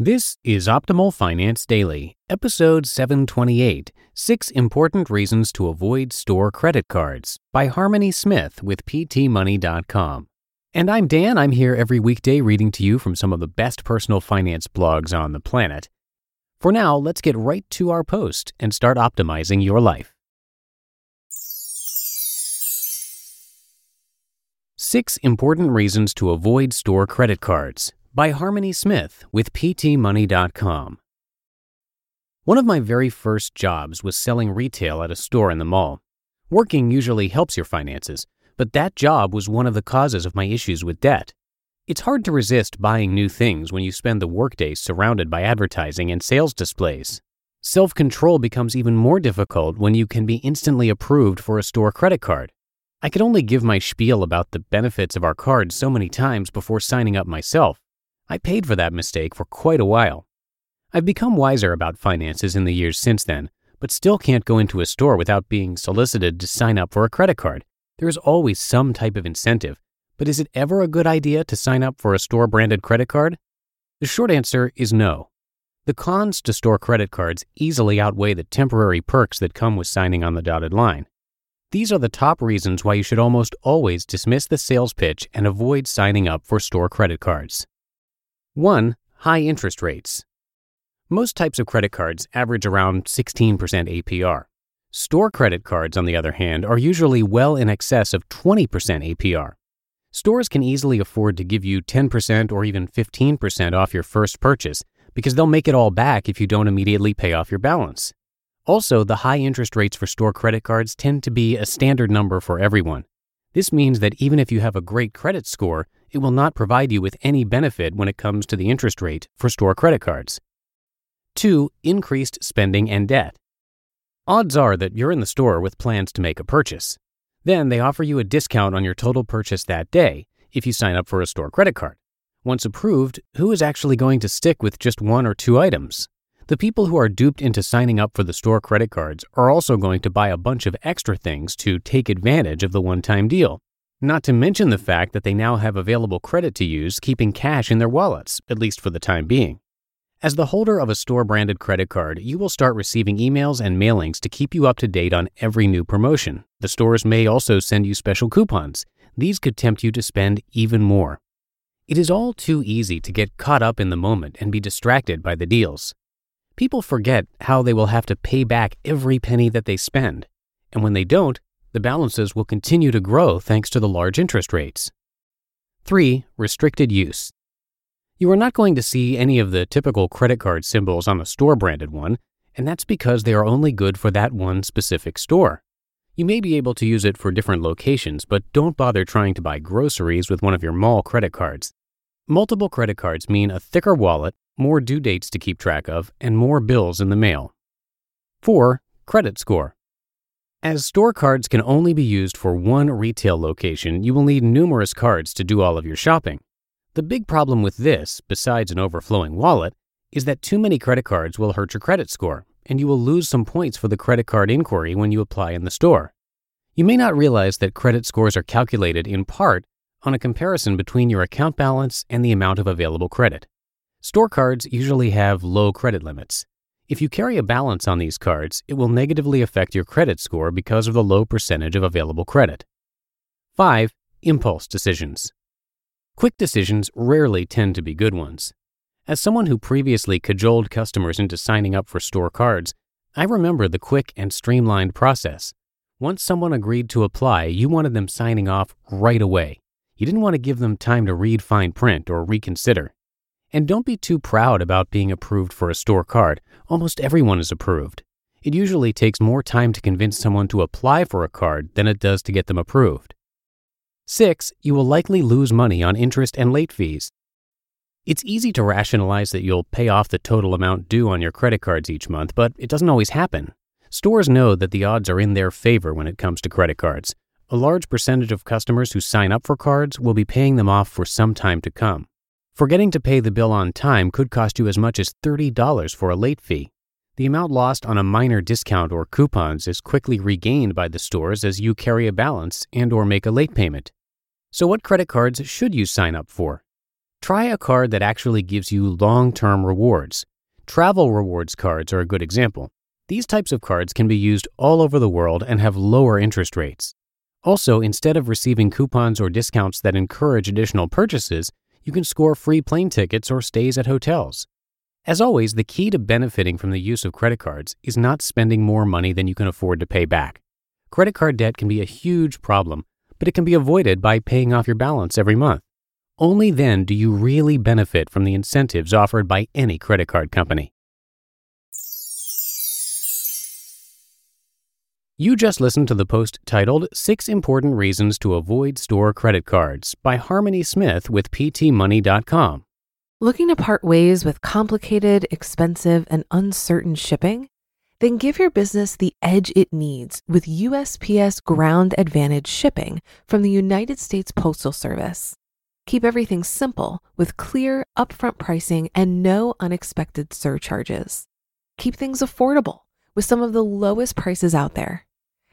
This is Optimal Finance Daily, episode 728 Six Important Reasons to Avoid Store Credit Cards by Harmony Smith with PTMoney.com. And I'm Dan. I'm here every weekday reading to you from some of the best personal finance blogs on the planet. For now, let's get right to our post and start optimizing your life. Six Important Reasons to Avoid Store Credit Cards by Harmony Smith with PTMoney.com. One of my very first jobs was selling retail at a store in the mall. Working usually helps your finances, but that job was one of the causes of my issues with debt. It's hard to resist buying new things when you spend the workday surrounded by advertising and sales displays. Self control becomes even more difficult when you can be instantly approved for a store credit card. I could only give my spiel about the benefits of our card so many times before signing up myself. I paid for that mistake for quite a while. I've become wiser about finances in the years since then, but still can't go into a store without being solicited to sign up for a credit card. There is always some type of incentive, but is it ever a good idea to sign up for a store branded credit card? The short answer is no. The cons to store credit cards easily outweigh the temporary perks that come with signing on the dotted line. These are the top reasons why you should almost always dismiss the sales pitch and avoid signing up for store credit cards. 1. High interest rates. Most types of credit cards average around 16% APR. Store credit cards, on the other hand, are usually well in excess of 20% APR. Stores can easily afford to give you 10% or even 15% off your first purchase because they'll make it all back if you don't immediately pay off your balance. Also, the high interest rates for store credit cards tend to be a standard number for everyone. This means that even if you have a great credit score, it will not provide you with any benefit when it comes to the interest rate for store credit cards. 2. Increased spending and debt. Odds are that you're in the store with plans to make a purchase. Then they offer you a discount on your total purchase that day if you sign up for a store credit card. Once approved, who is actually going to stick with just one or two items? The people who are duped into signing up for the store credit cards are also going to buy a bunch of extra things to take advantage of the one time deal. Not to mention the fact that they now have available credit to use, keeping cash in their wallets, at least for the time being. As the holder of a store branded credit card, you will start receiving emails and mailings to keep you up to date on every new promotion. The stores may also send you special coupons. These could tempt you to spend even more. It is all too easy to get caught up in the moment and be distracted by the deals. People forget how they will have to pay back every penny that they spend. And when they don't, the balances will continue to grow thanks to the large interest rates. 3. Restricted use. You are not going to see any of the typical credit card symbols on a store branded one, and that's because they are only good for that one specific store. You may be able to use it for different locations, but don't bother trying to buy groceries with one of your mall credit cards. Multiple credit cards mean a thicker wallet, more due dates to keep track of, and more bills in the mail. 4. Credit score. As store cards can only be used for one retail location, you will need numerous cards to do all of your shopping. The big problem with this, besides an overflowing wallet, is that too many credit cards will hurt your credit score, and you will lose some points for the credit card inquiry when you apply in the store. You may not realize that credit scores are calculated in part on a comparison between your account balance and the amount of available credit. Store cards usually have low credit limits. If you carry a balance on these cards, it will negatively affect your credit score because of the low percentage of available credit. 5. Impulse decisions. Quick decisions rarely tend to be good ones. As someone who previously cajoled customers into signing up for store cards, I remember the quick and streamlined process. Once someone agreed to apply, you wanted them signing off right away. You didn't want to give them time to read fine print or reconsider. And don't be too proud about being approved for a store card. Almost everyone is approved. It usually takes more time to convince someone to apply for a card than it does to get them approved. 6. You will likely lose money on interest and late fees. It's easy to rationalize that you'll pay off the total amount due on your credit cards each month, but it doesn't always happen. Stores know that the odds are in their favor when it comes to credit cards. A large percentage of customers who sign up for cards will be paying them off for some time to come. Forgetting to pay the bill on time could cost you as much as $30 for a late fee. The amount lost on a minor discount or coupons is quickly regained by the stores as you carry a balance and or make a late payment. So what credit cards should you sign up for? Try a card that actually gives you long-term rewards. Travel rewards cards are a good example. These types of cards can be used all over the world and have lower interest rates. Also, instead of receiving coupons or discounts that encourage additional purchases, you can score free plane tickets or stays at hotels. As always, the key to benefiting from the use of credit cards is not spending more money than you can afford to pay back. Credit card debt can be a huge problem, but it can be avoided by paying off your balance every month. Only then do you really benefit from the incentives offered by any credit card company. You just listened to the post titled Six Important Reasons to Avoid Store Credit Cards by Harmony Smith with PTMoney.com. Looking to part ways with complicated, expensive, and uncertain shipping? Then give your business the edge it needs with USPS Ground Advantage shipping from the United States Postal Service. Keep everything simple with clear, upfront pricing and no unexpected surcharges. Keep things affordable with some of the lowest prices out there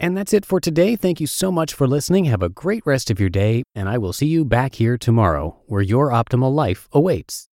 And that's it for today. Thank you so much for listening. Have a great rest of your day, and I will see you back here tomorrow where your optimal life awaits.